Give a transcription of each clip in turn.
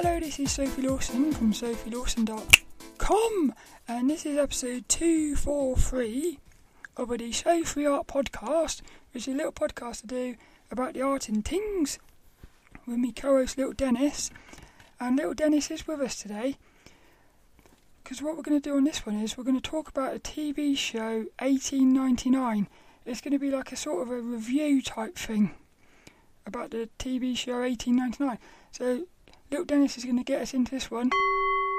Hello, this is Sophie Lawson from sophielawson.com, and this is episode 243 of the Show Free Art podcast, which is a little podcast to do about the art and things with me co host, Little Dennis. And Little Dennis is with us today because what we're going to do on this one is we're going to talk about a TV show 1899. It's going to be like a sort of a review type thing about the TV show 1899. So little Dennis is going to get us into this one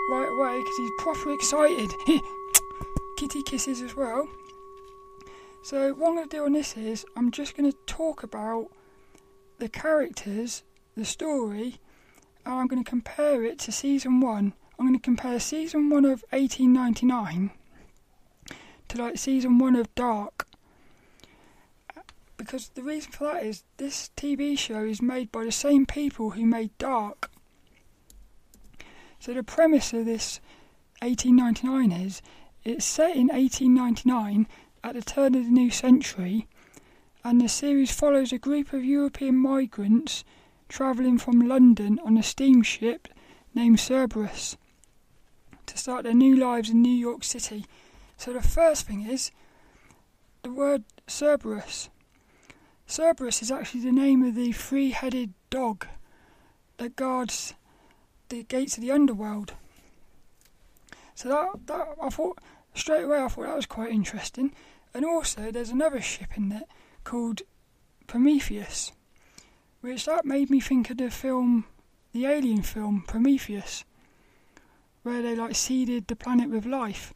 right away because he's proper excited. Kitty kisses as well. So what I'm going to do on this is I'm just going to talk about the characters, the story, and I'm going to compare it to season one. I'm going to compare season one of 1899 to like season one of Dark. Because the reason for that is this TV show is made by the same people who made Dark. So the premise of this 1899 is it's set in 1899 at the turn of the new century, and the series follows a group of European migrants travelling from London on a steamship named Cerberus to start their new lives in New York City. So the first thing is the word Cerberus. Cerberus is actually the name of the three headed dog that guards the gates of the underworld. So that, that I thought straight away I thought that was quite interesting. And also there's another ship in there called Prometheus, which that made me think of the film, the alien film Prometheus, where they like seeded the planet with life.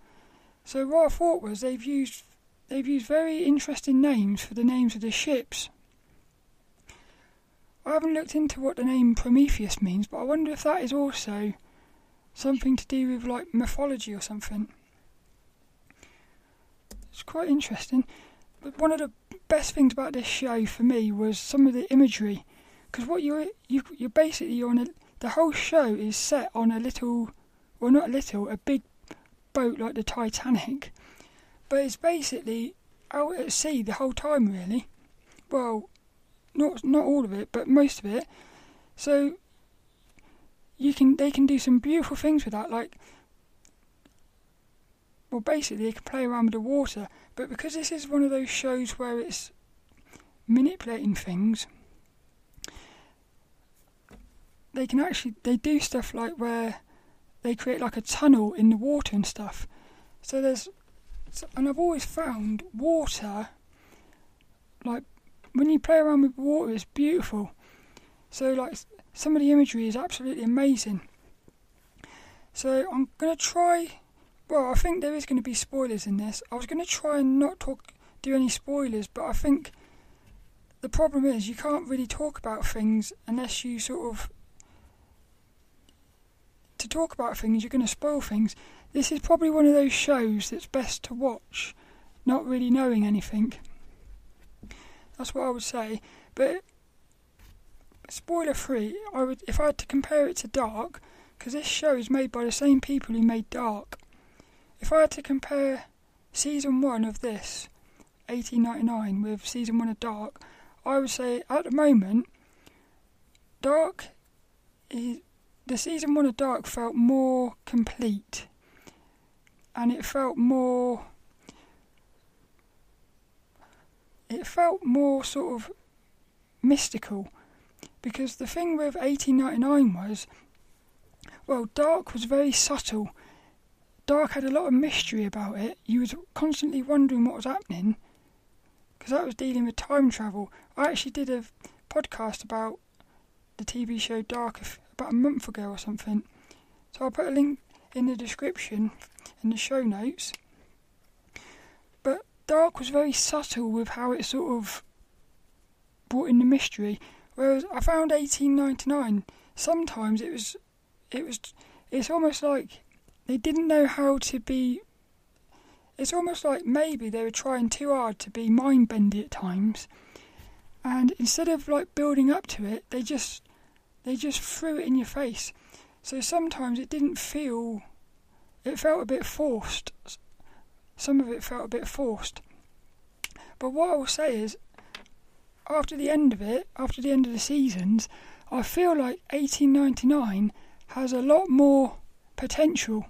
So what I thought was they've used they've used very interesting names for the names of the ships. I haven't looked into what the name Prometheus means, but I wonder if that is also something to do with like mythology or something. It's quite interesting. But one of the best things about this show for me was some of the imagery, because what you're you you're basically on a the whole show is set on a little, well not a little, a big boat like the Titanic, but it's basically out at sea the whole time really. Well, not not all of it, but most of it. So you can they can do some beautiful things with that, like well basically they can play around with the water, but because this is one of those shows where it's manipulating things, they can actually they do stuff like where they create like a tunnel in the water and stuff. So there's and I've always found water like when you play around with water, it's beautiful. So, like, some of the imagery is absolutely amazing. So, I'm going to try. Well, I think there is going to be spoilers in this. I was going to try and not talk, do any spoilers, but I think the problem is you can't really talk about things unless you sort of. To talk about things, you're going to spoil things. This is probably one of those shows that's best to watch, not really knowing anything. That's what I would say. But spoiler free, I would if I had to compare it to Dark, because this show is made by the same people who made Dark. If I had to compare season one of this, 1899, with season one of Dark, I would say at the moment, Dark is the season one of Dark felt more complete, and it felt more it felt more sort of mystical because the thing with 1899 was well dark was very subtle. Dark had a lot of mystery about it. You was constantly wondering what was happening because that was dealing with time travel. I actually did a podcast about the tv show dark about a month ago or something. So i'll put a link in the description in the show notes Dark was very subtle with how it sort of brought in the mystery, whereas I found 1899 sometimes it was it was it's almost like they didn't know how to be. It's almost like maybe they were trying too hard to be mind bendy at times, and instead of like building up to it, they just they just threw it in your face. So sometimes it didn't feel. It felt a bit forced some of it felt a bit forced. But what I will say is, after the end of it, after the end of the seasons, I feel like 1899 has a lot more potential.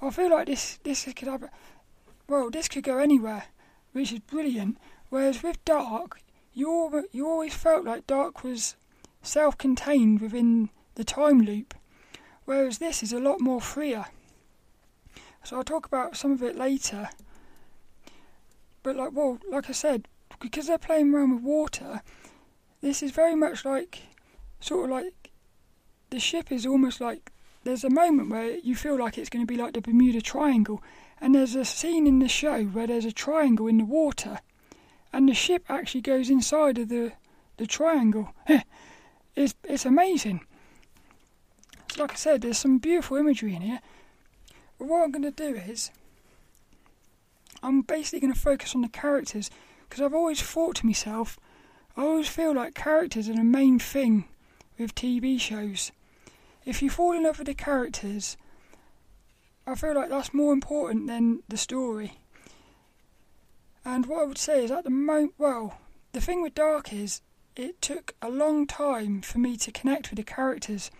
I feel like this this could have, well, this could go anywhere, which is brilliant. Whereas with Dark, you you always felt like Dark was self-contained within the time loop, whereas this is a lot more freer. So I'll talk about some of it later. But like, well, like I said, because they're playing around with water, this is very much like, sort of like, the ship is almost like there's a moment where you feel like it's going to be like the Bermuda Triangle, and there's a scene in the show where there's a triangle in the water, and the ship actually goes inside of the the triangle. it's it's amazing. So like I said, there's some beautiful imagery in here. But what I'm going to do is, I'm basically going to focus on the characters because I've always thought to myself, I always feel like characters are the main thing with TV shows if you fall in love with the characters, I feel like that's more important than the story. And what I would say is at the moment, well, the thing with Dark is it took a long time for me to connect with the characters.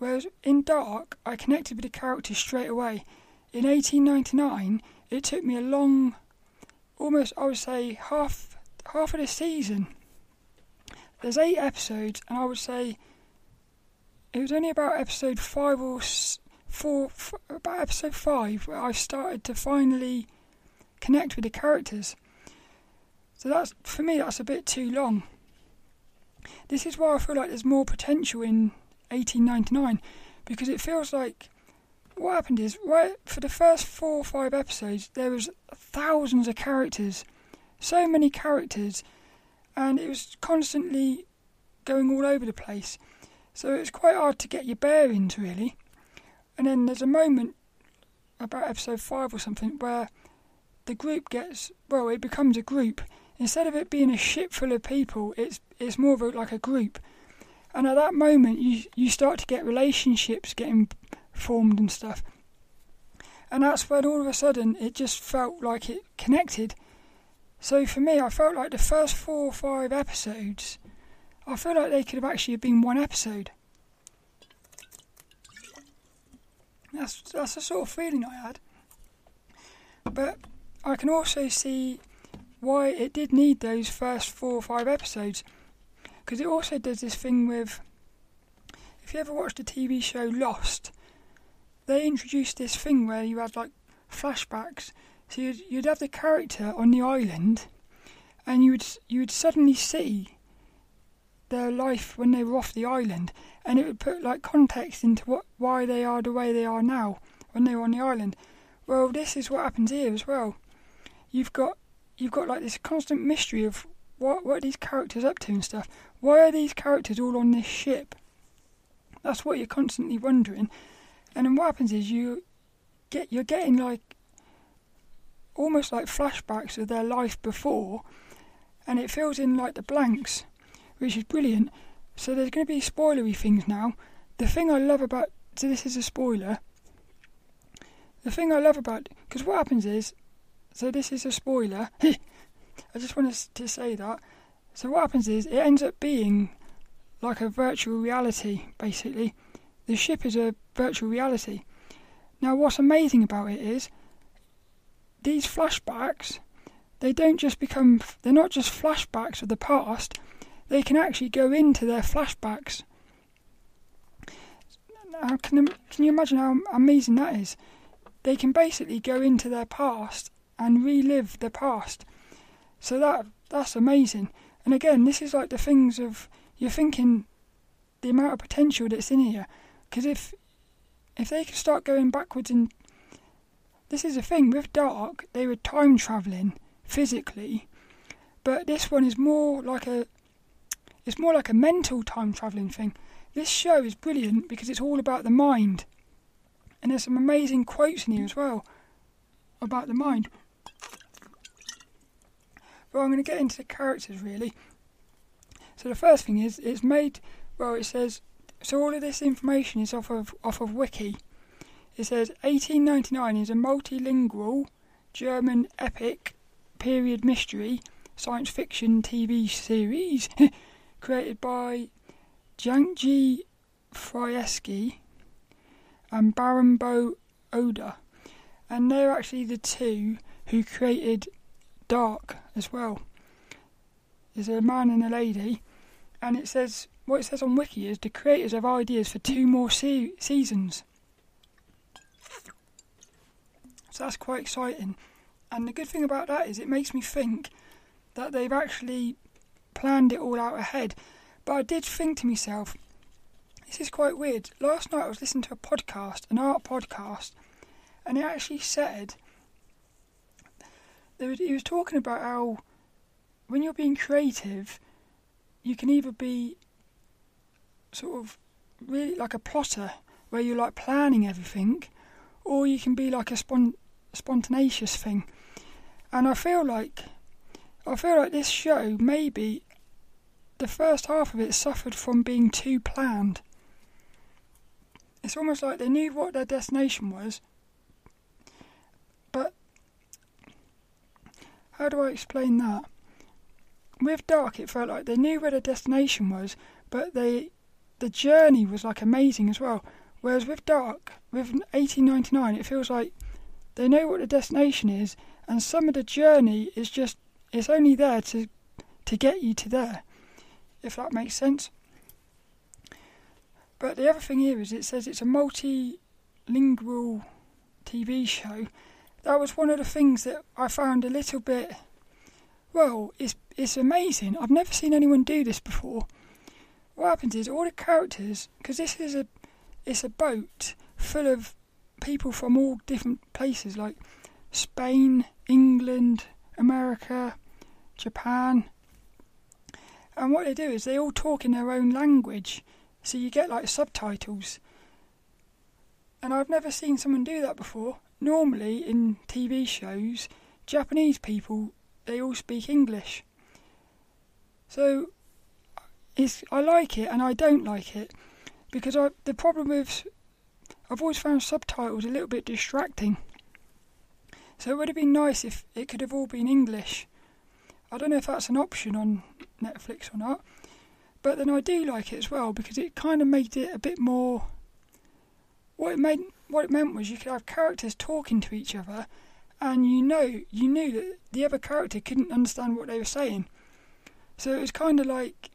Whereas in Dark, I connected with the characters straight away. In 1899, it took me a long, almost I would say half half of the season. There's eight episodes, and I would say it was only about episode five or four, about episode five, where I started to finally connect with the characters. So that's for me, that's a bit too long. This is why I feel like there's more potential in 1899 because it feels like what happened is right for the first four or five episodes there was thousands of characters, so many characters, and it was constantly going all over the place. So it's quite hard to get your bearings, really. And then there's a moment about episode five or something where the group gets well, it becomes a group. Instead of it being a ship full of people, it's it's more of a, like a group. And at that moment, you you start to get relationships getting formed and stuff. And that's when all of a sudden it just felt like it connected. So for me, I felt like the first four or five episodes I feel like they could have actually been one episode. That's that's the sort of feeling I had. But I can also see why it did need those first four or five episodes, because it also does this thing with. If you ever watched the TV show Lost, they introduced this thing where you had like flashbacks. So you'd, you'd have the character on the island, and you would you would suddenly see their life when they were off the island, and it would put like context into what why they are the way they are now when they were on the island. Well, this is what happens here as well. You've got you've got like this constant mystery of what what these characters up to and stuff. Why are these characters all on this ship? That's what you're constantly wondering. And then what happens is you get you're getting like almost like flashbacks of their life before, and it fills in like the blanks which is brilliant. So there's going to be spoilery things now. The thing I love about so this is a spoiler. The thing I love about because what happens is so this is a spoiler. I just want to say that. So what happens is it ends up being like a virtual reality basically. The ship is a virtual reality. Now what's amazing about it is these flashbacks they don't just become they're not just flashbacks of the past they can actually go into their flashbacks. Now, can, can you imagine how amazing that is? They can basically go into their past and relive the past. So that that's amazing. And again, this is like the things of you're thinking the amount of potential that's in here. Because if if they could start going backwards and this is the thing with Dark, they were time traveling physically, but this one is more like a it's more like a mental time travelling thing. This show is brilliant because it's all about the mind. And there's some amazing quotes in here as well about the mind. Well, I'm going to get into the characters really. So the first thing is it's made well. It says so. All of this information is off of off of Wiki. It says 1899 is a multilingual German epic period mystery science fiction TV series created by Janji Friesky and Barenboim Oda, and they're actually the two who created Dark as well. There's a man and a lady, and it says what it says on Wiki is the creators have ideas for two more se- seasons. So that's quite exciting. And the good thing about that is it makes me think that they've actually planned it all out ahead. But I did think to myself, this is quite weird. Last night I was listening to a podcast, an art podcast, and it actually said that he was talking about how when you're being creative, you can either be sort of really like a plotter where you're like planning everything, or you can be like a spon- spontaneous thing. And I feel like I feel like this show maybe the first half of it suffered from being too planned. It's almost like they knew what their destination was, how do I explain that? With Dark, it felt like they knew where their destination was, but they the journey was like amazing as well. Whereas with Dark, with 1899, it feels like they know what the destination is, and some of the journey is just it's only there to to get you to there, if that makes sense. But the other thing here is it says it's a multilingual TV show. That was one of the things that I found a little bit. Well, it's it's amazing. I've never seen anyone do this before. What happens is all the characters, because this is a it's a boat full of people from all different places, like Spain, England, America, Japan. And what they do is they all talk in their own language, so you get like subtitles. And I've never seen someone do that before. Normally in TV shows, Japanese people they all speak English. So it's I like it and I don't like it because I the problem with I've always found subtitles a little bit distracting. So it would have been nice if it could have all been English. I don't know if that's an option on Netflix or not, but then I do like it as well because it kind of made it a bit more. What it made, what it meant was you could have characters talking to each other, and you know, you knew that the other character couldn't understand what they were saying. So it was kind of like,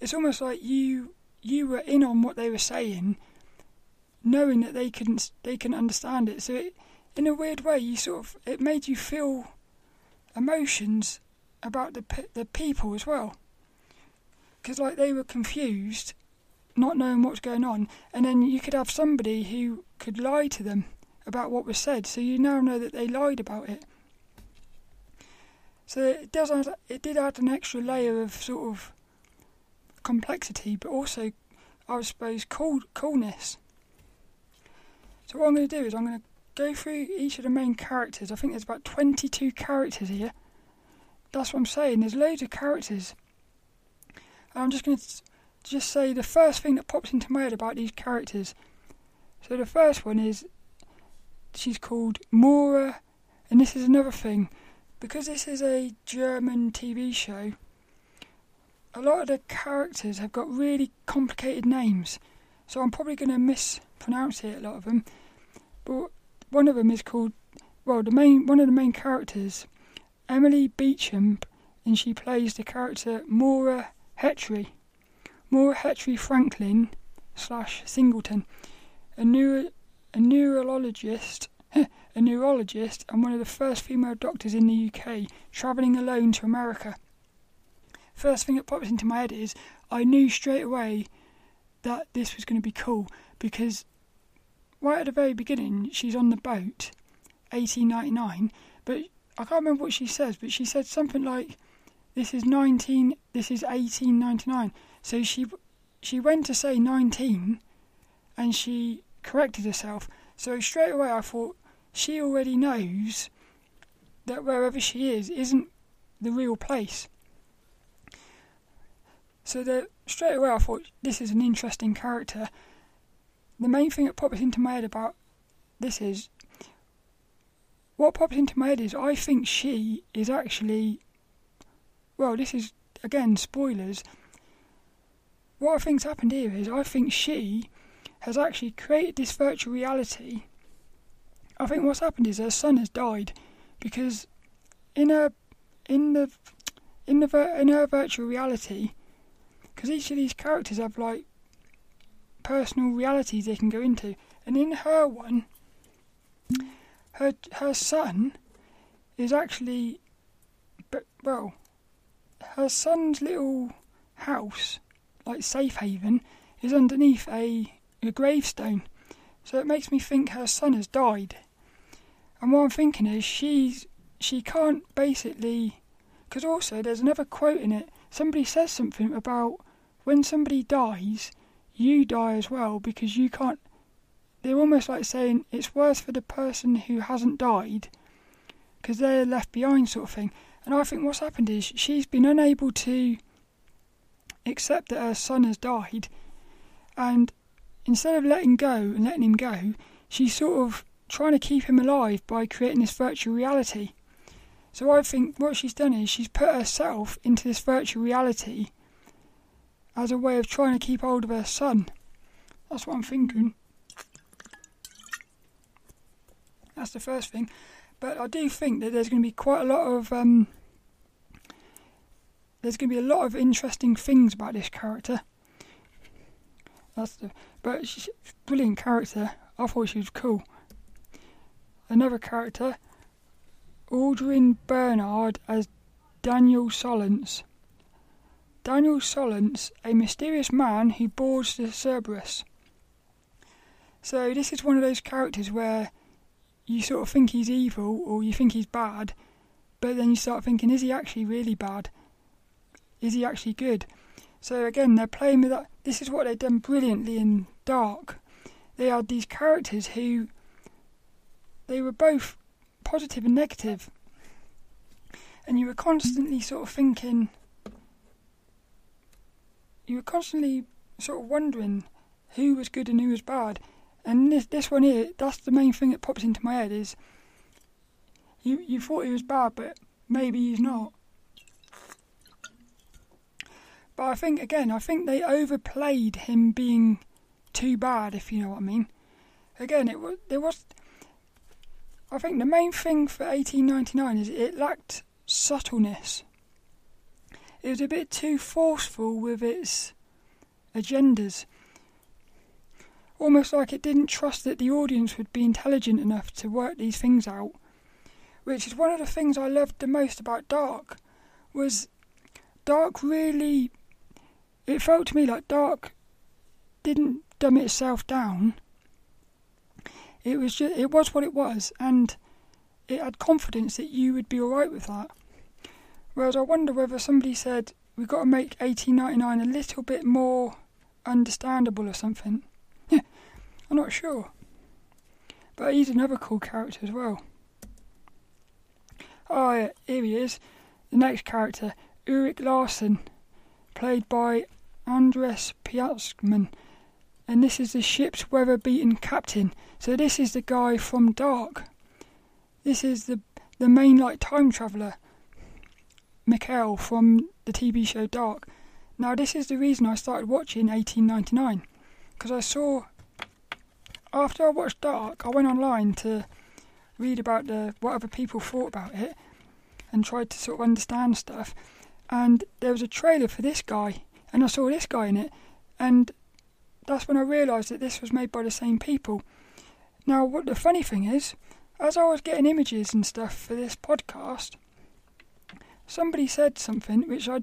it's almost like you you were in on what they were saying, knowing that they couldn't they couldn't understand it. So it in a weird way, you sort of it made you feel emotions about the the people as well, because like they were confused, not knowing what's going on, and then you could have somebody who could lie to them about what was said, so you now know that they lied about it. So it does add, it did add an extra layer of sort of complexity, but also, I suppose, cool, coolness. So what I'm going to do is I'm going to go through each of the main characters. I think there's about 22 characters here. That's what I'm saying. There's loads of characters. I'm just going to just say the first thing that pops into my head about these characters. So the first one is she's called Maura, and this is another thing. Because this is a German TV show, a lot of the characters have got really complicated names. So I'm probably going to mispronounce it, a lot of them. But one of them is called, well, the main one of the main characters, Emily Beecham, and she plays the character Maura Hetry. Maura Hetry Franklin slash Singleton, a neuro, a neurologist, a neurologist, and one of the first female doctors in the UK, travelling alone to America. First thing that pops into my head is I knew straight away that this was going to be cool because right at the very beginning, she's on the boat, 1899, but I can't remember what she says, but she said something like, "This is 19. This is 1899." So she she went to say 19, and she corrected herself. So straight away, I thought she already knows that wherever she is isn't the real place. So that straight away, I thought this is an interesting character the main thing that pops into my head about this is what pops into my head is I think she is actually well, this is again spoilers. What I think's happened here is I think she has actually created this virtual reality. I think what's happened is her son has died because in her in the in the in her virtual reality, because each of these characters have like personal realities they can go into, and in her one, her her son is actually, but well, her son's little house, like safe haven, is underneath a, a gravestone. So it makes me think her son has died. And what I'm thinking is she's she can't basically because also there's another quote in it. Somebody says something about when somebody dies, you die as well because you can't. They're almost like saying it's worse for the person who hasn't died because they're left behind, sort of thing. And I think what's happened is she's been unable to accept that her son has died, and instead of letting go and letting him go, she's sort of trying to keep him alive by creating this virtual reality. So I think what she's done is she's put herself into this virtual reality as a way of trying to keep hold of her son. That's what I'm thinking. That's the first thing. But I do think that there's going to be quite a lot of um, there's going to be a lot of interesting things about this character. That's the but she's a brilliant character. I thought she was cool. Another character Aneurin Barnard as Daniel Solace. Daniel Solace, a mysterious man who boards the Cerberus. So this is one of those characters where you sort of think he's evil or you think he's bad, but then you start thinking, is he actually really bad? Is he actually good? So again, they're playing with that. This is what they've done brilliantly in Dark. They are these characters who they were both positive and negative. And you were constantly sort of thinking, you were constantly sort of wondering who was good and who was bad. And this this one here, that's the main thing that pops into my head is you you thought he was bad, but maybe he's not. But I think again, I think they overplayed him being too bad, if you know what I mean. Again, it was there was I think the main thing for 1899 is it lacked subtleness. It was a bit too forceful with its agendas. Almost like it didn't trust that the audience would be intelligent enough to work these things out. Which is one of the things I loved the most about Dark was Dark really it felt to me like Dark didn't dumb itself down it was just, it was what it was, and it had confidence that you would be all right with that. Whereas I wonder whether somebody said we've got to make 1899 a little bit more understandable or something. I'm not sure. But he's another cool character as well. Oh, yeah, here he is. The next character, Ulrik Larsen, played by Andreas Pietschmann and this is the ship's weather-beaten captain. So this is the guy from Dark. This is the the main like time traveller, Mikkel from the TV show Dark. Now this is the reason I started watching 1899 because I saw after I watched Dark, I went online to read about the what other people thought about it and tried to sort of understand stuff. And there was a trailer for this guy, and I saw this guy in it, and that's when I realised that this was made by the same people. Now, what the funny thing is, as I was getting images and stuff for this podcast, somebody said something which I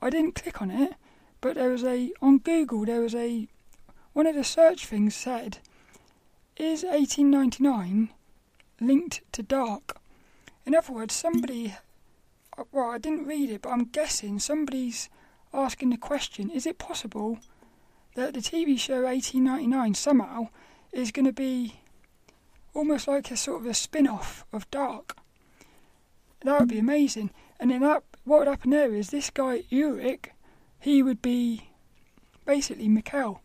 I didn't click on it, but there was a on Google there was a one of the search things said, "Is 1899 linked to dark?" In other words, somebody uh, well, I didn't read it, but I'm guessing somebody's asking the question: Is it possible? that the TV show 1899 somehow is going to be almost like a sort of a spin off of Dark. That would be amazing. And then that, what would happen there is this guy, Ulrik, he would be basically Mikkel.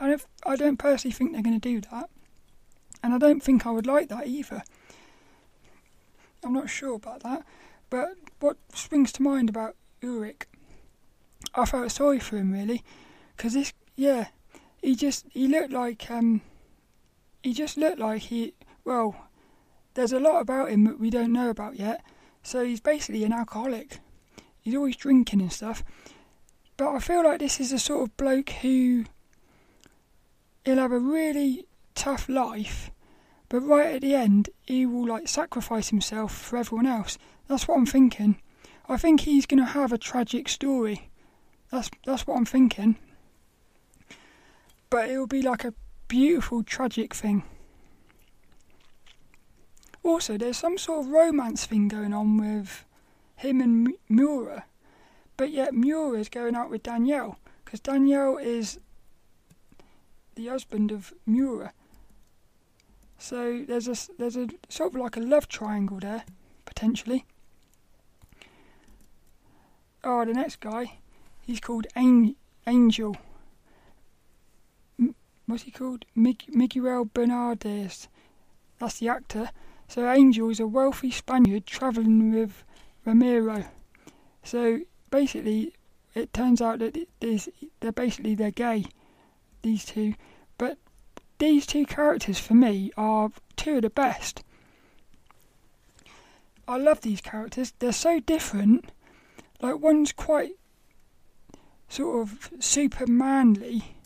I don't, I don't personally think they're going to do that. And I don't think I would like that either. I'm not sure about that. But what springs to mind about Ulrik I felt sorry for him really, Because this, yeah, he just he looked like um, he just looked like he well. There's a lot about him that we don't know about yet. So he's basically an alcoholic. He's always drinking and stuff. But I feel like this is a sort of bloke who he'll have a really tough life, but right at the end he will like sacrifice himself for everyone else. That's what I'm thinking. I think he's going to have a tragic story. That's that's what I'm thinking. But it will be like a beautiful tragic thing. Also, there's some sort of romance thing going on with him and Maura, but yet Maura is going out with Daniel because Daniel is the husband of Maura. So there's a there's a sort of like a love triangle there potentially. Oh, the next guy, he's called Angel. what's he called? Miguel Bernardeau. That's the actor. So Angel is a wealthy Spaniard travelling with Ramiro. So basically, it turns out that they're basically they're gay, these two. These two characters for me are two of the best. I love these characters. They're so different. Like one's quite sort of super manly,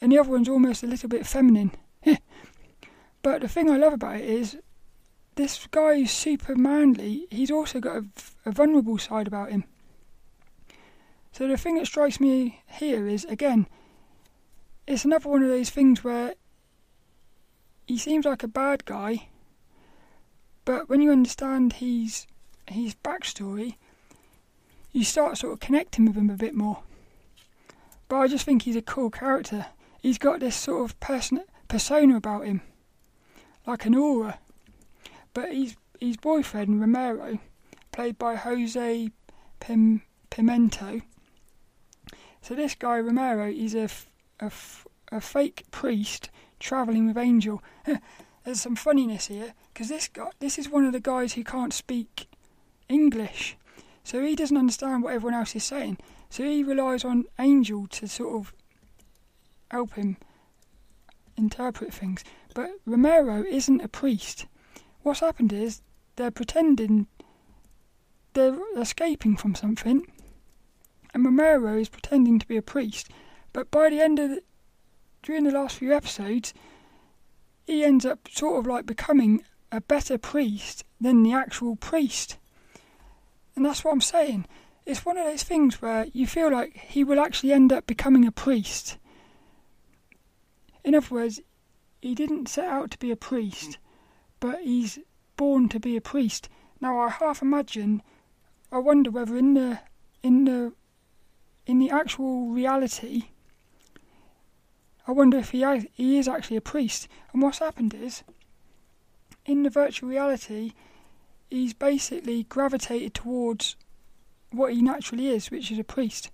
and the other one's almost a little bit feminine. but the thing I love about it is this guy is super manly. He's also got a, a vulnerable side about him. So the thing that strikes me here is again, it's another one of those things where he seems like a bad guy, but when you understand his his backstory, you start sort of connecting with him a bit more. But I just think he's a cool character. He's got this sort of person persona about him, like an aura. But his, his boyfriend, Romero, played by Jose Pim, Pimento. So this guy, Romero, is a, a, a fake priest travelling with Angel. There's some funniness here, because this guy, this is one of the guys who can't speak English. So he doesn't understand what everyone else is saying. So he relies on Angel to sort of help him interpret things. But Romero isn't a priest what's happened is they're pretending they're escaping from something, and Romero is pretending to be a priest. But by the end of the, during the last few episodes, he ends up sort of like becoming a better priest than the actual priest. And that's what I'm saying. It's one of those things where you feel like he will actually end up becoming a priest. In other words, he didn't set out to be a priest but he's born to be a priest. Now I half imagine, I wonder whether in the in the in the actual reality, I wonder if he has, he is actually a priest. And what's happened is, in the virtual reality, he's basically gravitated towards what he naturally is, which is a priest.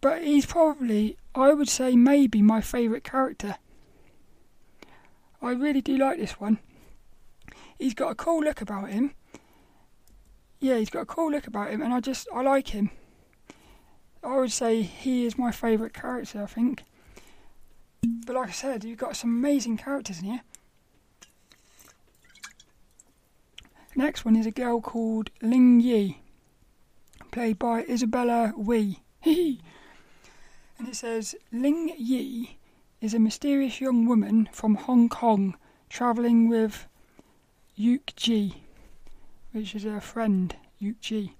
But he's probably, I would say, maybe my favourite character. I really do like this one he's got a cool look about him. Yeah, he's got a cool look about him, and I just I like him. I would say he is my favourite character. I think. But like I said, you've got some amazing characters in here. Next one is a girl called Ling Yi, played by Isabella Wei. and it says Ling Yi is a mysterious young woman from Hong Kong travelling with Yuke Ji, which is her friend, Yuke Ji.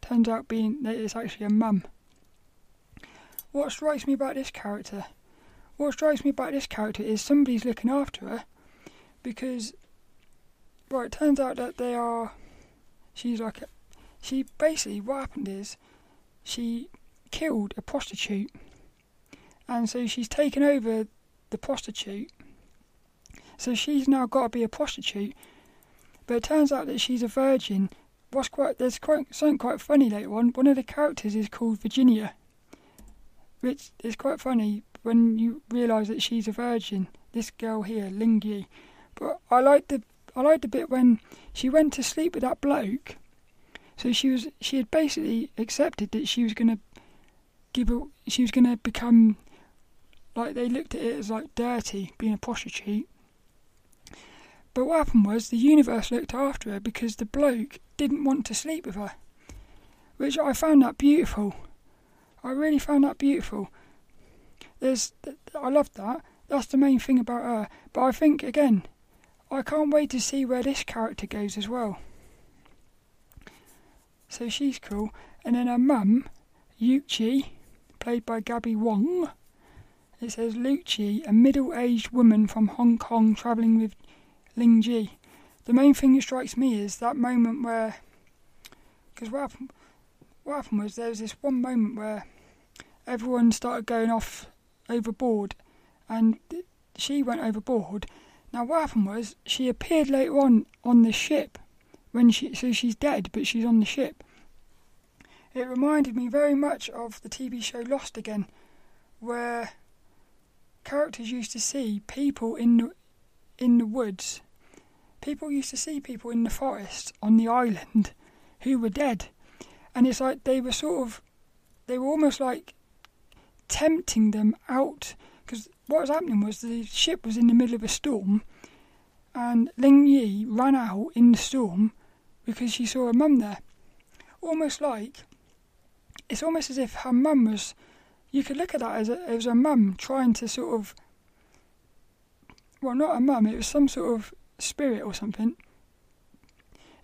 Turns out being that it's actually a mum. What strikes me about this character? What strikes me about this character is somebody's looking after her because well it turns out that they are she's like a, she basically what happened is she killed a prostitute and so she's taken over the prostitute so she's now got to be a prostitute but it turns out that she's a virgin. What's quite there's quite something quite funny later on. One of the characters is called Virginia, which is quite funny when you realise that she's a virgin. This girl here, Ling Yi. But I liked the I like the bit when she went to sleep with that bloke. So she was she had basically accepted that she was gonna give a, she was gonna become like they looked at it as like dirty, being a prostitute. But what happened was the universe looked after her because the bloke didn't want to sleep with her, which I found that beautiful. I really found that beautiful. There's, I love that. That's the main thing about her. But I think again, I can't wait to see where this character goes as well. So she's cool. And then her mum, Yuchi, played by Gabby Wong. It says Lucci, a middle-aged woman from Hong Kong travelling with Ling Ji. The main thing that strikes me is that moment where, because what happened, what happened was there was this one moment where everyone started going off overboard, and she went overboard. Now what happened was she appeared later on on the ship when she so she's dead, but she's on the ship. It reminded me very much of the TV show Lost again, where characters used to see people in the, in the woods. People used to see people in the forest on the island who were dead, and it's like they were sort of, they were almost like tempting them out because what was happening was the ship was in the middle of a storm, and Ling Yi ran out in the storm because she saw her mum there, almost like it's almost as if her mum was. You could look at that as a, as a mum trying to sort of. Well, not a mum, it was some sort of spirit or something.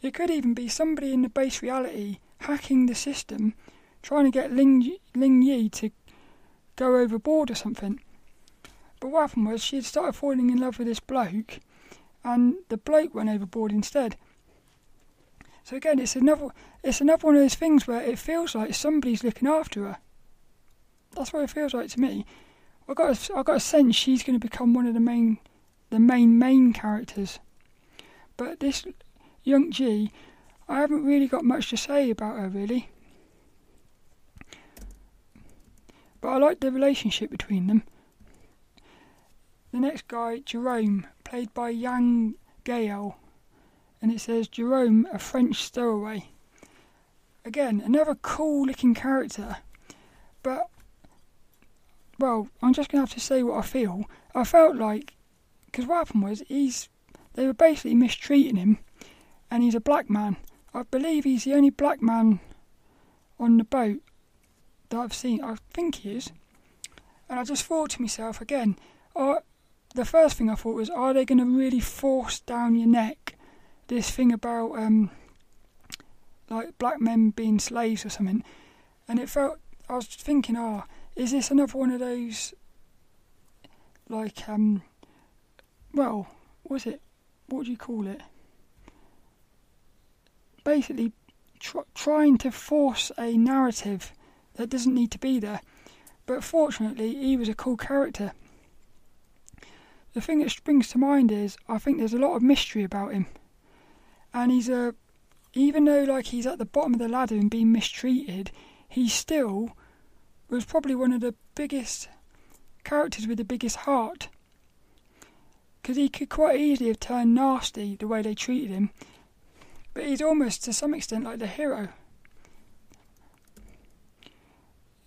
It could even be somebody in the base reality hacking the system, trying to get Ling, Ling Yi to go overboard or something. But what happened was she had started falling in love with this bloke, and the bloke went overboard instead. So again, it's another it's another one of those things where it feels like somebody's looking after her. That's what it feels like to me. I got a, I got a sense she's going to become one of the main the main main characters. But this young G, I haven't really got much to say about her really. But I like the relationship between them. The next guy, Jerome, played by Yann Gael and it says Jerome, a French stowaway. Again, another cool looking character, but well, I'm just gonna have to say what I feel. I felt like because what happened was he's they were basically mistreating him, and he's a black man. I believe he's the only black man on the boat that I've seen. I think he is, and I just thought to myself again. Oh, the first thing I thought was, are they going to really force down your neck this thing about um, like black men being slaves or something, and it felt I was thinking, oh, is this another one of those like um, well, was it? What do you call it? Basically, tr- trying to force a narrative that doesn't need to be there. But fortunately, he was a cool character. The thing that springs to mind is I think there's a lot of mystery about him and he's a even though like he's at the bottom of the ladder and being mistreated, he still was probably one of the biggest characters with the biggest heart. Because he could quite easily have turned nasty the way they treated him, but he's almost to some extent like the hero.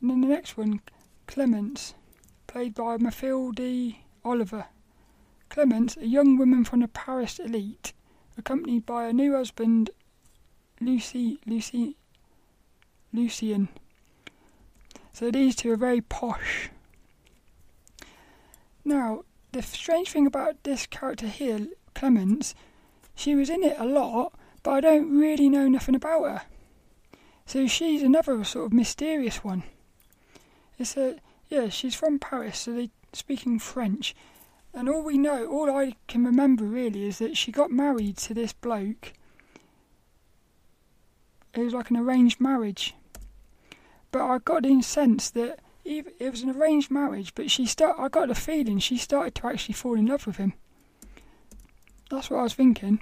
And then the next one, Clémence, played by Mathilde Ollivier. Clémence, a young woman from the Paris elite, accompanied by her new husband, Lucy, Lucy, Lucian. So these two are very posh. Now, the strange thing about this character here, Clémence, she was in it a lot, but I don't really know nothing about her. So she's another sort of mysterious one. It's a yeah, she's from Paris, so they're speaking French, and all we know, all I can remember really, is that she got married to this bloke. It was like an arranged marriage. But I got the sense that it was an arranged marriage, but she start. I got the feeling she started to actually fall in love with him. That's what I was thinking.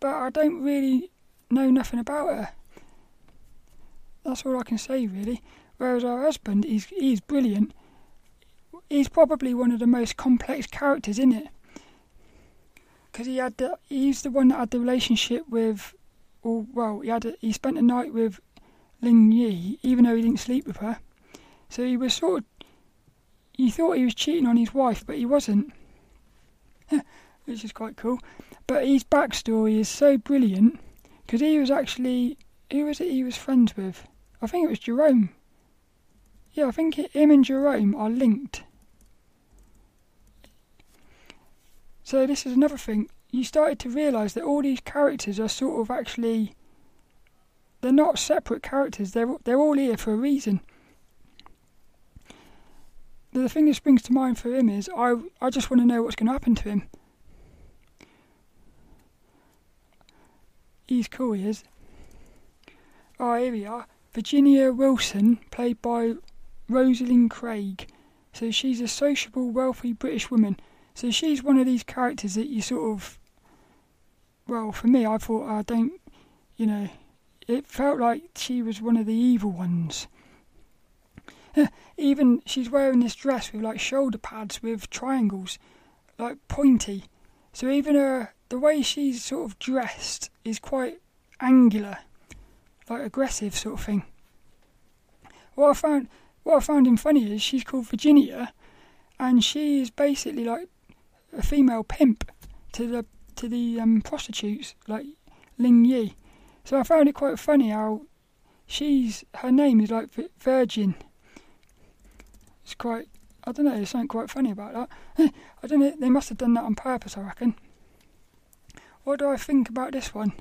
But I don't really know nothing about her. That's all I can say really. Whereas her husband, he's he's brilliant he's probably one of the most complex characters in it because he had the, he's the one that had the relationship with, or well, he had a, he spent a night with Ling Yi, even though he didn't sleep with her. So he was sort of you thought he was cheating on his wife, but he wasn't, which is quite cool. But his backstory is so brilliant because he was actually who was it he was friends with? I think it was Jerome. Yeah, I think him and Jerome are linked. So this is another thing. You started to realise that all these characters are sort of actually they're not separate characters. They're they're all here for a reason. The thing that springs to mind for him is I I just want to know what's going to happen to him. He's cool, he is. Oh, here we are. Virginia Wilson, played by Rosalie Craig. So she's a sociable, wealthy British woman. So she's one of these characters that you sort of. Well, for me, I thought I don't. You know, it felt like she was one of the evil ones. Even she's wearing this dress with like shoulder pads with triangles, like pointy. So even her the way she's sort of dressed is quite angular, like aggressive sort of thing. What I found what I found him funny is she's called Virginia, and she is basically like a female pimp to the to the um, prostitutes like Ling Yi. So I found it quite funny how she's her name is like Virgin. It's quite I don't know. There's something quite funny about that. I don't know. They must have done that on purpose. I reckon. What do I think about this one?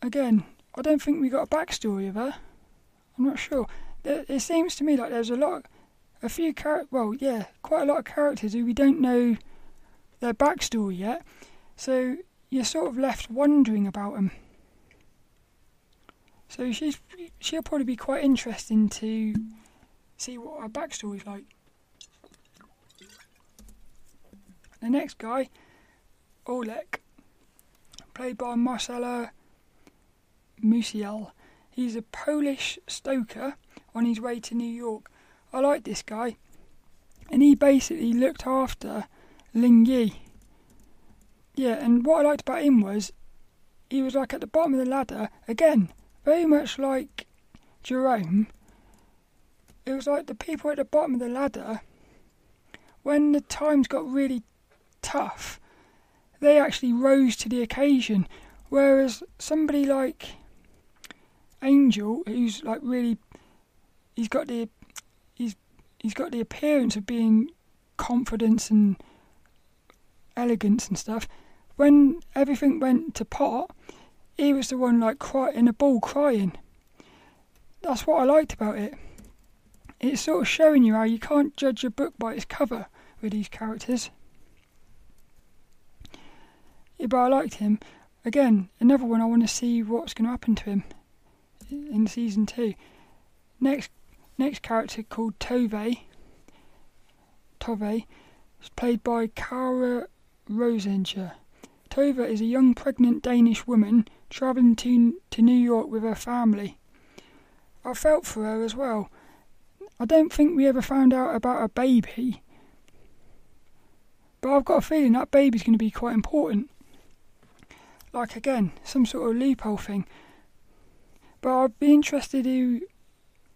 Again, I don't think we got a backstory of her. I'm not sure. It seems to me like there's a lot, a few char- well, yeah, quite a lot of characters who we don't know their backstory yet. So you're sort of left wondering about them. So she's she'll probably be quite interesting to see what her backstory's like. The next guy, Olek, played by Maciej Musiał. He's a Polish stoker on his way to New York. I like this guy. And he basically looked after Ling Yi. Yeah, and what I liked about him was he was like at the bottom of the ladder, again, very much like Jerome. It was like the people at the bottom of the ladder, when the times got really tough, they actually rose to the occasion. Whereas somebody like Angel, who's like really he's got the he's he's got the appearance of being confidence and elegance and stuff. When everything went to pot, he was the one like cry in a ball crying. That's what I liked about it. It's sort of showing you how you can't judge a book by its cover with these characters. Yeah, but I liked him. Again, another one I want to see what's going to happen to him in season two. Next Next character called Tove. Tove is played by Clara Rosager. Tove is a young pregnant Danish woman travelling to, to New York with her family. I felt for her as well. I don't think we ever found out about a baby, but I've got a feeling that baby's going to be quite important. Like again, some sort of loophole thing. But I'd be interested who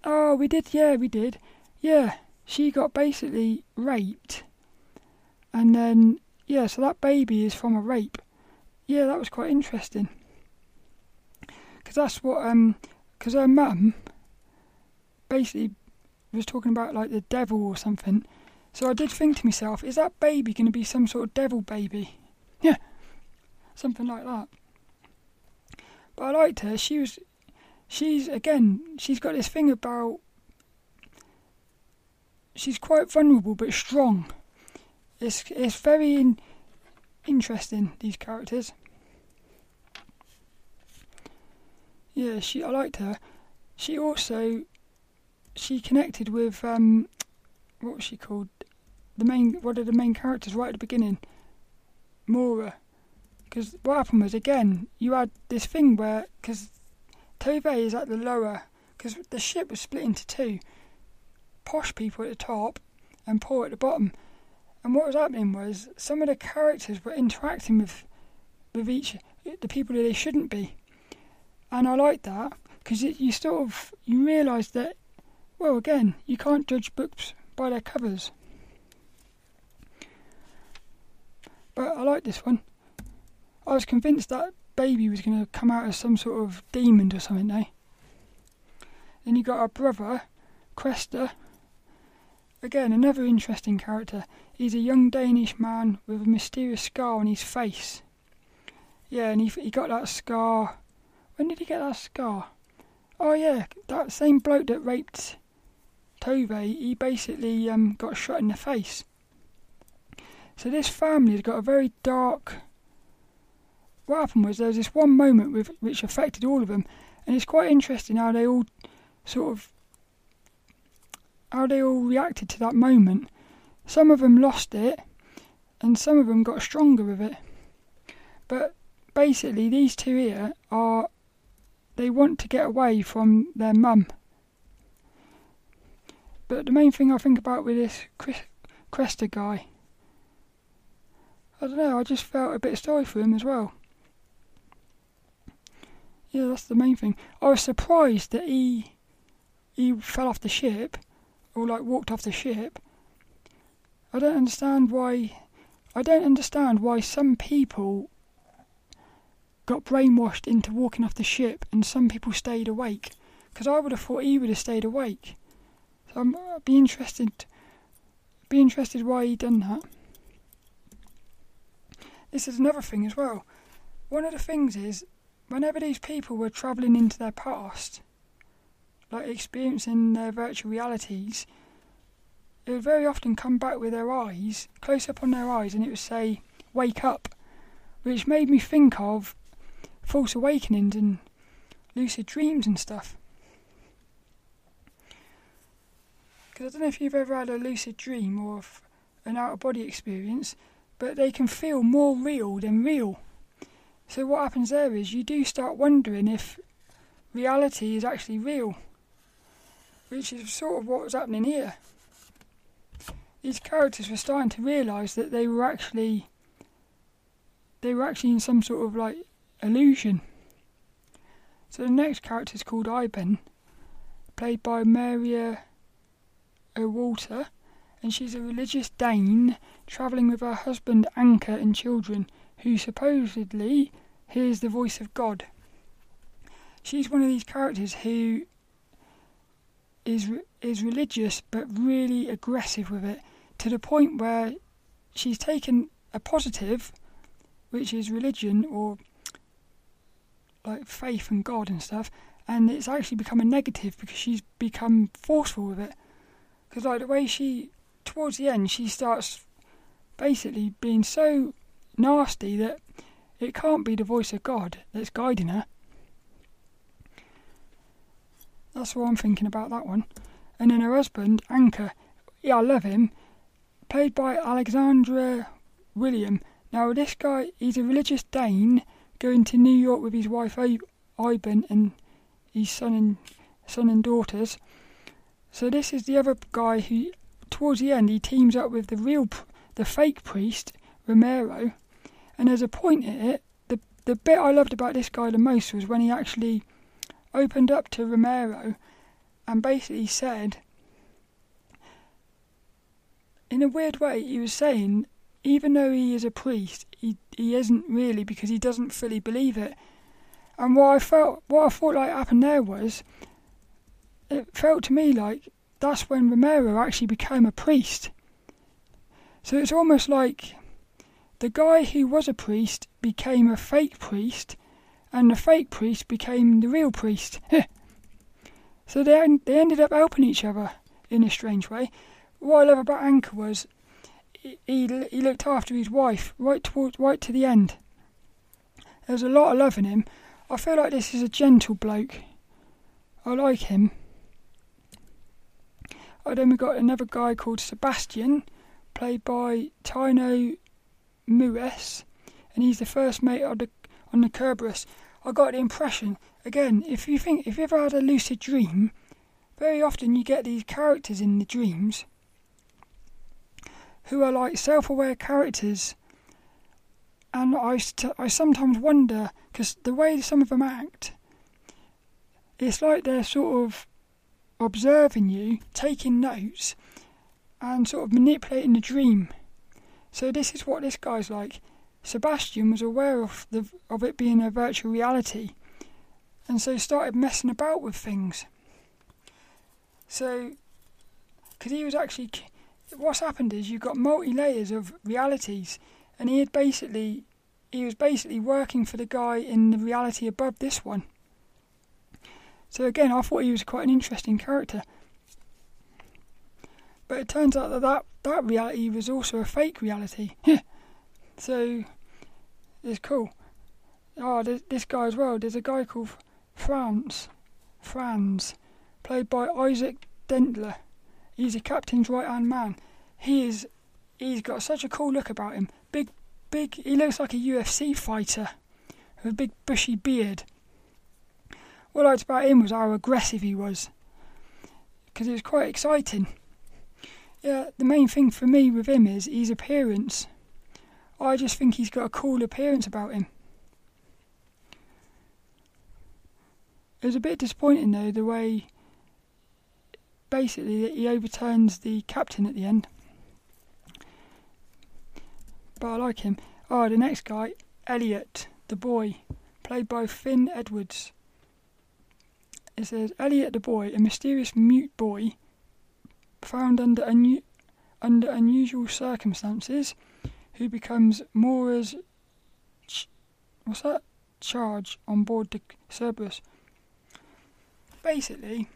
Oh, we did, yeah, we did. Yeah, she got basically raped. And then, yeah, so that baby is from a rape. Yeah, that was quite interesting. Because that's what, um, because her mum basically was talking about like the devil or something. So I did think to myself, is that baby going to be some sort of devil baby? Yeah, something like that. But I liked her. She was she's again she's got this thing about she's quite vulnerable but strong. It's it's very in, interesting these characters. Yeah, she I liked her. She also she connected with um what was she called? The main one of the main characters right at the beginning, Maura. Because what happened was again you had this thing where because Tove is at the lower, because the ship was split into two. Posh people at the top and poor at the bottom. And what was happening was some of the characters were interacting with with each the people that they shouldn't be. And I like that because you sort of you realise that well again you can't judge books by their covers. But I like this one. I was convinced that baby was going to come out as some sort of demon or something, though. Then you got our brother, Krester. Again, another interesting character. He's a young Danish man with a mysterious scar on his face. Yeah, and he, he got that scar. When did he get that scar? Oh, yeah, that same bloke that raped Tove, he basically um, got shot in the face. So this family has got a very dark. What happened was there was this one moment with, which affected all of them, and it's quite interesting how they all sort of how they all reacted to that moment. Some of them lost it, and some of them got stronger with it. But basically, these two here are they want to get away from their mum. But the main thing I think about with this Krester guy, I don't know, I just felt a bit sorry for him as well. Yeah, that's the main thing. I was surprised that he he fell off the ship, or like walked off the ship. I don't understand why. I don't understand why some people got brainwashed into walking off the ship and some people stayed awake. Because I would have thought he would have stayed awake. So I'm, I'd be interested. Be interested why he done that. This is another thing as well. One of the things is, whenever these people were travelling into their past, like experiencing their virtual realities, it would very often come back with their eyes, close up on their eyes, and it would say, Wake up, which made me think of false awakenings and lucid dreams and stuff. Because I don't know if you've ever had a lucid dream or an out of body experience, but they can feel more real than real. So what happens there is you do start wondering if reality is actually real, which is sort of what was happening here. These characters were starting to realise that they were actually they were actually in some sort of like illusion. So the next character is called Iben, played by Maria Erwolter, and she's a religious Dane travelling with her husband Anker and children, who supposedly hears the voice of God. She's one of these characters who is is religious but really aggressive with it to the point where she's taken a positive, which is religion or like faith and God and stuff, and it's actually become a negative because she's become forceful with it. Because like the way she, towards the end, she starts basically being so nasty that it can't be the voice of God that's guiding her. That's what I'm thinking about that one. And then her husband, Anker, yeah, I love him, played by Alexandre Willaume. Now, this guy, he's a religious Dane going to New York with his wife Iben and his son and son and daughters. So this is the other guy who, towards the end, he teams up with the real, the fake priest Romero, and there's a point in it. The the bit I loved about this guy the most was when he actually opened up to Romero and basically said, in a weird way, he was saying even though he is a priest, he he isn't really because he doesn't fully believe it. And what I felt, what I thought like happened there was, it felt to me like that's when Romero actually became a priest. So it's almost like the guy who was a priest became a fake priest, and the fake priest became the real priest. so they they ended up helping each other in a strange way. What I love about Anker was he, he, looked after his wife right towards right to the end. There was a lot of love in him. I feel like this is a gentle bloke. I like him. And then we got another guy called Sebastian, played by Tino Mewes, and he's the first mate on the on the Kerberos. I got the impression again. If you think if you ever had a lucid dream, very often you get these characters in the dreams who are like self aware characters. And I, st- I sometimes wonder, because the way some of them act, it's like they're sort of observing you, taking notes, and sort of manipulating the dream. So this is what this guy's like. Sebastian was aware of the of it being a virtual reality, and so started messing about with things. So, because he was actually, what's happened is you've got multi layers of realities, and he had basically, he was basically working for the guy in the reality above this one. So again, I thought he was quite an interesting character. But it turns out that that, that reality was also a fake reality. so it's cool. Oh, there's this guy as well. There's a guy called Franz. Franz, played by Isaak Dentler. He's a captain's right hand man. He is. He's got such a cool look about him. Big, big. He looks like a UFC fighter with a big bushy beard. What I liked about him was how aggressive he was, because it was quite exciting. Yeah, the main thing for me with him is his appearance. I just think he's got a cool appearance about him. It was a bit disappointing though the way basically he overturns the captain at the end. But I like him. Oh, the next guy, Elliot, the boy, played by Fflyn Edwards. It says Elliot the boy, a mysterious mute boy found under under unusual circumstances, who becomes Moira's ch- what's that charge on board the Kerberos. Basically,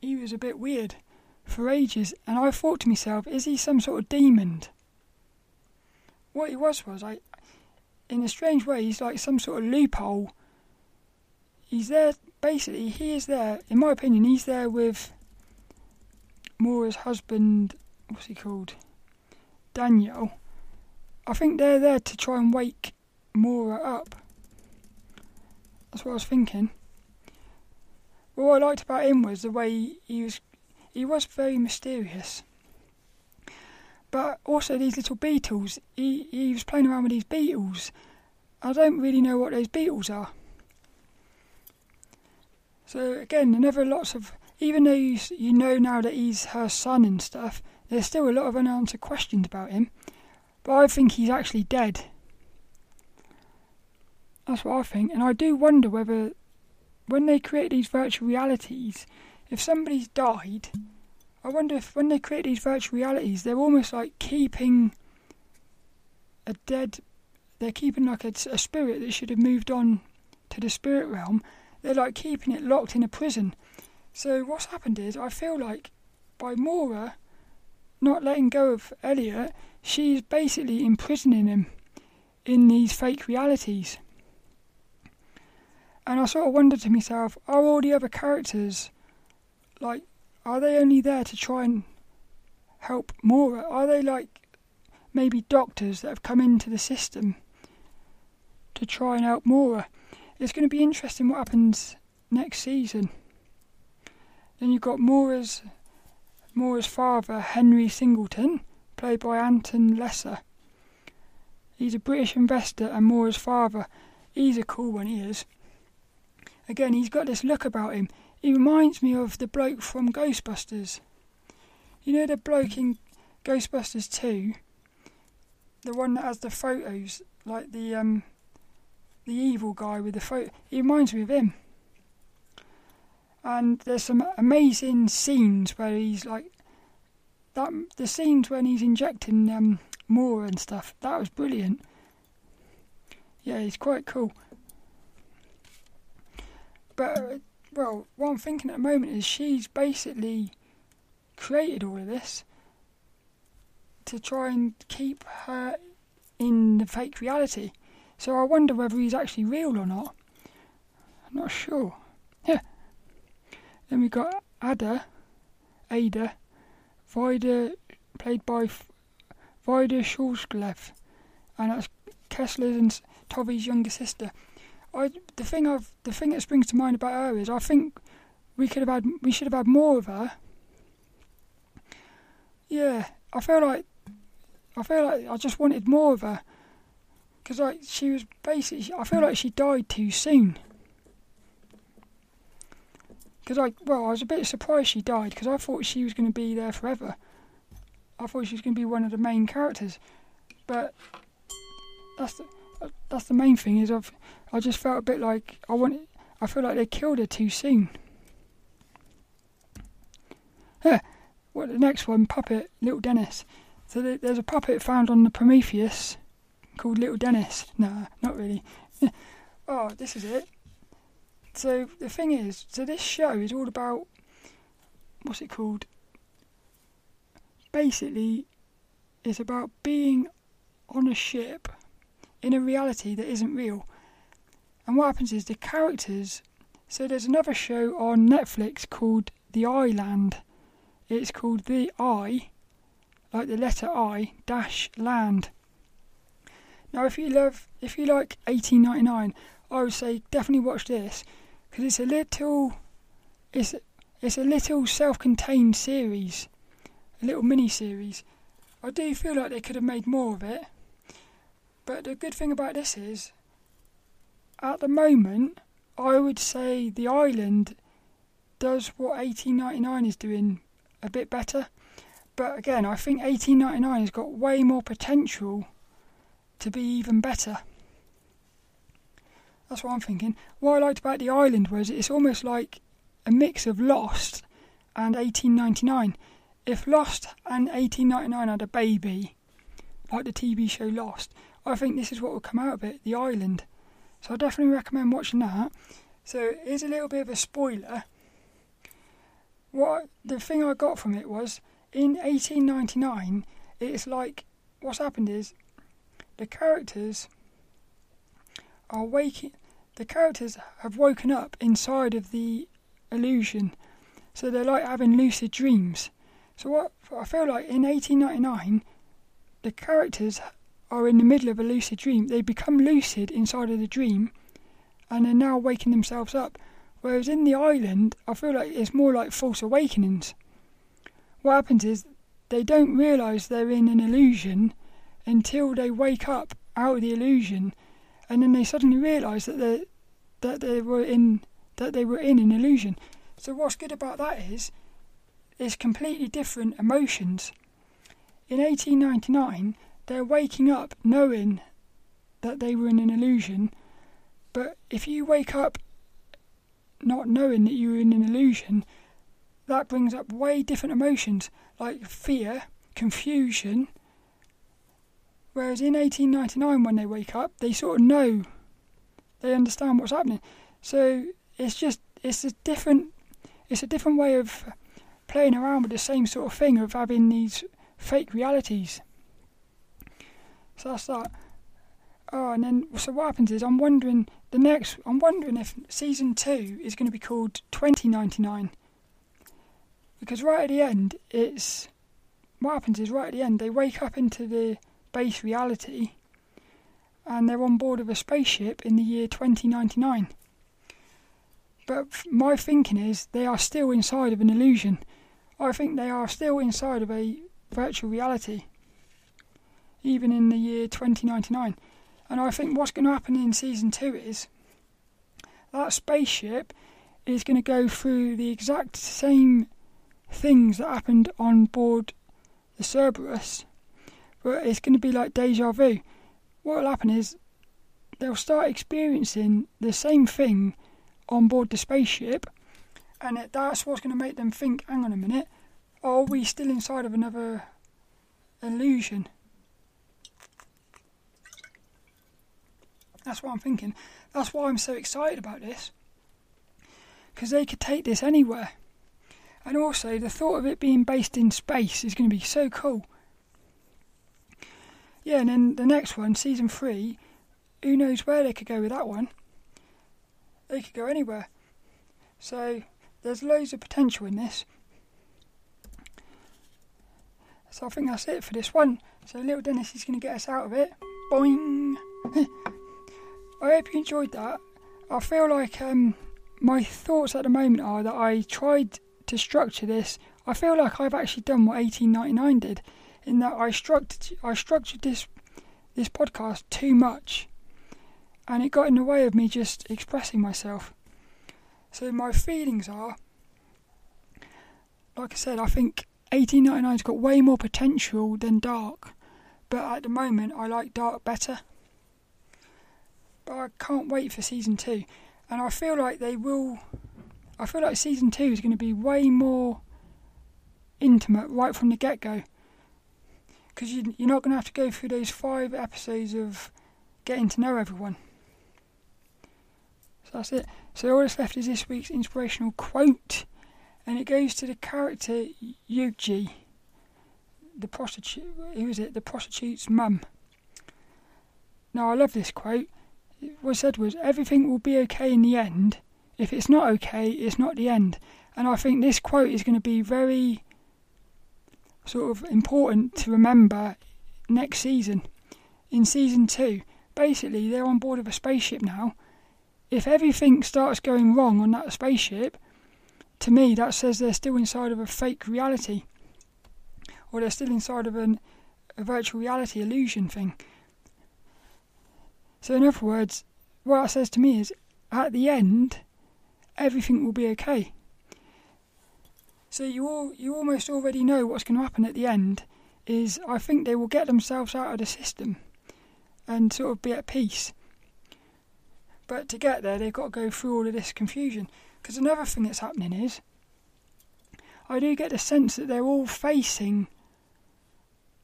he was a bit weird for ages, and I thought to myself, is he some sort of demon? What he was was, I, in a strange way, he's like some sort of loophole. He's there, basically, he is there, in my opinion, he's there with Moira's husband, what's he called? Daniel. I think they're there to try and wake Moira up. That's what I was thinking. But what I liked about him was the way he was. He was very mysterious. But also these little beetles. He he was playing around with these beetles. I don't really know what those beetles are. So again, another lots of even though you, you know now that he's her son and stuff, there's still a lot of unanswered questions about him. But I think he's actually dead. That's what I think. And I do wonder whether, when they create these virtual realities, if somebody's died, I wonder if when they create these virtual realities, they're almost like keeping a dead. They're keeping like a, a spirit that should have moved on to the spirit realm. They're like keeping it locked in a prison so what's happened is I feel like by Moira not letting go of Elliot, she's basically imprisoning him in these fake realities. And I sort of wondered to myself, are all the other characters like are they only there to try and help Moira? Are they like maybe doctors that have come into the system to try and help Moira? It's going to be interesting what happens next season. Then you've got Moira's, Moira's father, Henry Singleton, played by Anton Lesser. He's a British investor, and Moira's father, he's a cool one, he is. Again, he's got this look about him. He reminds me of the bloke from Ghostbusters. You know the bloke in Ghostbusters 2? The one that has the photos, like the um, the evil guy with the photo. He reminds me of him and there's some amazing scenes where he's like that. The scenes when he's injecting um, more and stuff that was brilliant. Yeah, he's quite cool. But well, what I'm thinking at the moment is she's basically created all of this to try and keep her in the fake reality. So I wonder whether he's actually real or not. I'm not sure. Yeah. Then we got Ada, Ada, Vida, played by Vida Sjørslev, and that's Kessler's and Tove's younger sister. I the thing I've the thing that springs to mind about her is I think we could have had we should have had more of her. Yeah, I feel like I feel like I just wanted more of her because like she was basically I feel like she died too soon because I well I was a bit surprised she died because I thought she was going to be there forever. I thought she was going to be one of the main characters, but that's the, that's the main thing. Is I've I just felt a bit like I want. I feel like they killed her too soon. Yeah. What the next one? Puppet, Little Dennis. So there's a puppet found on the Prometheus called Little Dennis. Nah, not really. oh, this is it. So the thing is, so this show is all about what's it called? Basically, it's about being on a ship in a reality that isn't real. And what happens is the characters. So there's another show on Netflix called The Island. It's called The I, like the letter I dash land. Now, if you love, if you like 1899, I would say definitely watch this because it's a little, it's it's a little self-contained series, a little mini series. I do feel like they could have made more of it, but the good thing about this is, at the moment, I would say the island does what 1899 is doing a bit better. But again, I think 1899 has got way more potential to be even better. That's what I'm thinking. What I liked about the island was it's almost like a mix of Lost and 1899. If Lost and 1899 had a baby, like the TV show Lost, I think this is what will come out of it, the island. So I definitely recommend watching that. So here's a little bit of a spoiler. What the thing I got from it was in 1899, it's like what's happened is the characters are waking. The characters have woken up inside of the illusion. So they're like having lucid dreams. So what I feel like in 1899, the characters are in the middle of a lucid dream. They become lucid inside of the dream, and are now waking themselves up. Whereas in the island, I feel like it's more like false awakenings. What happens is they don't realise they're in an illusion until they wake up out of the illusion, and then they suddenly realise that they that they were in that they were in an illusion. So what's good about that is it's completely different emotions. In 1899, they're waking up knowing that they were in an illusion, but if you wake up not knowing that you're in an illusion, that brings up way different emotions like fear, confusion. Whereas in 1899, when they wake up, they sort of know, they understand what's happening. So it's just it's a different it's a different way of playing around with the same sort of thing of having these fake realities. So that's that. Oh, and then so what happens is I'm wondering the next. I'm wondering if season two is going to be called 2099 because right at the end, it's what happens is right at the end they wake up into the base reality, and they're on board of a spaceship in the year 2099. But my thinking is they are still inside of an illusion. I think they are still inside of a virtual reality, even in the year 2099. And I think what's going to happen in season two is that spaceship is going to go through the exact same things that happened on board the Kerberos, but it's going to be like deja vu. What will happen is they'll start experiencing the same thing on board the spaceship, and that's what's going to make them think hang on a minute, are we still inside of another illusion? That's what I'm thinking. That's why I'm so excited about this. Because they could take this anywhere. And also, the thought of it being based in space is going to be so cool. Yeah, and then the next one, season three, who knows where they could go with that one? They could go anywhere. So there's loads of potential in this. So I think that's it for this one. So little Dennis is going to get us out of it. Boing! I hope you enjoyed that. I feel like um, my thoughts at the moment are that I tried to structure this. I feel like I've actually done what 1899 did, in that I structured I structured this this podcast too much and it got in the way of me just expressing myself. So my feelings are, like I said, I think 1899's got way more potential than Dark, but at the moment I like Dark better. But I can't wait for season two, and I feel like they will. I feel like season two is going to be way more intimate right from the get go. Because you, you're not going to have to go through those five episodes of getting to know everyone. So that's it. So all that's left is this week's inspirational quote, and it goes to the character Yuk Je, the prostitute. Who is it? The prostitute's mum. Now I love this quote. What it said was, "Everything will be okay in the end. If it's not okay, it's not the end." And I think this quote is going to be very sort of important to remember next season. In season two, basically they're on board of a spaceship now. If everything starts going wrong on that spaceship, to me that says they're still inside of a fake reality, or they're still inside of an, a virtual reality illusion thing. So, in other words, what that says to me is at the end, everything will be okay. So you all you almost already know what's going to happen at the end. Is I think they will get themselves out of the system and sort of be at peace. But to get there, they've got to go through all of this confusion. Because another thing that's happening is, I do get the sense that they're all facing.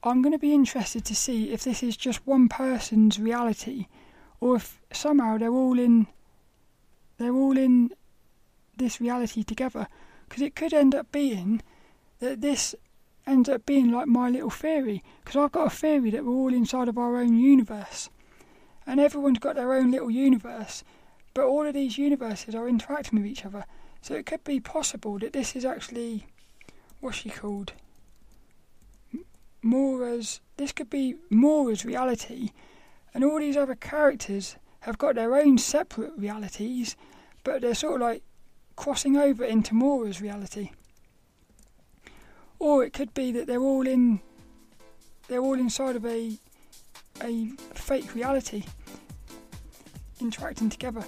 I'm going to be interested to see if this is just one person's reality, or if somehow they're all in. They're all in this reality together because it could end up being that this ends up being like my little theory because I've got a theory that we're all inside of our own universe and everyone's got their own little universe but all of these universes are interacting with each other. So it could be possible that this is actually what's she called? Moira's this could be Moira's reality and all these other characters have got their own separate realities but they're sort of like crossing over into Moira's reality. Or it could be that they're all in they're all inside of a a fake reality interacting together.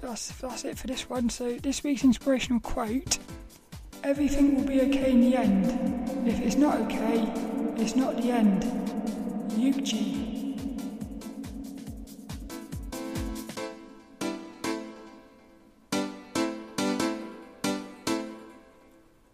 That's that's it for this one. So this week's inspirational quote Everything will be okay in the end. If it's not okay, it's not the end. Yuk Je.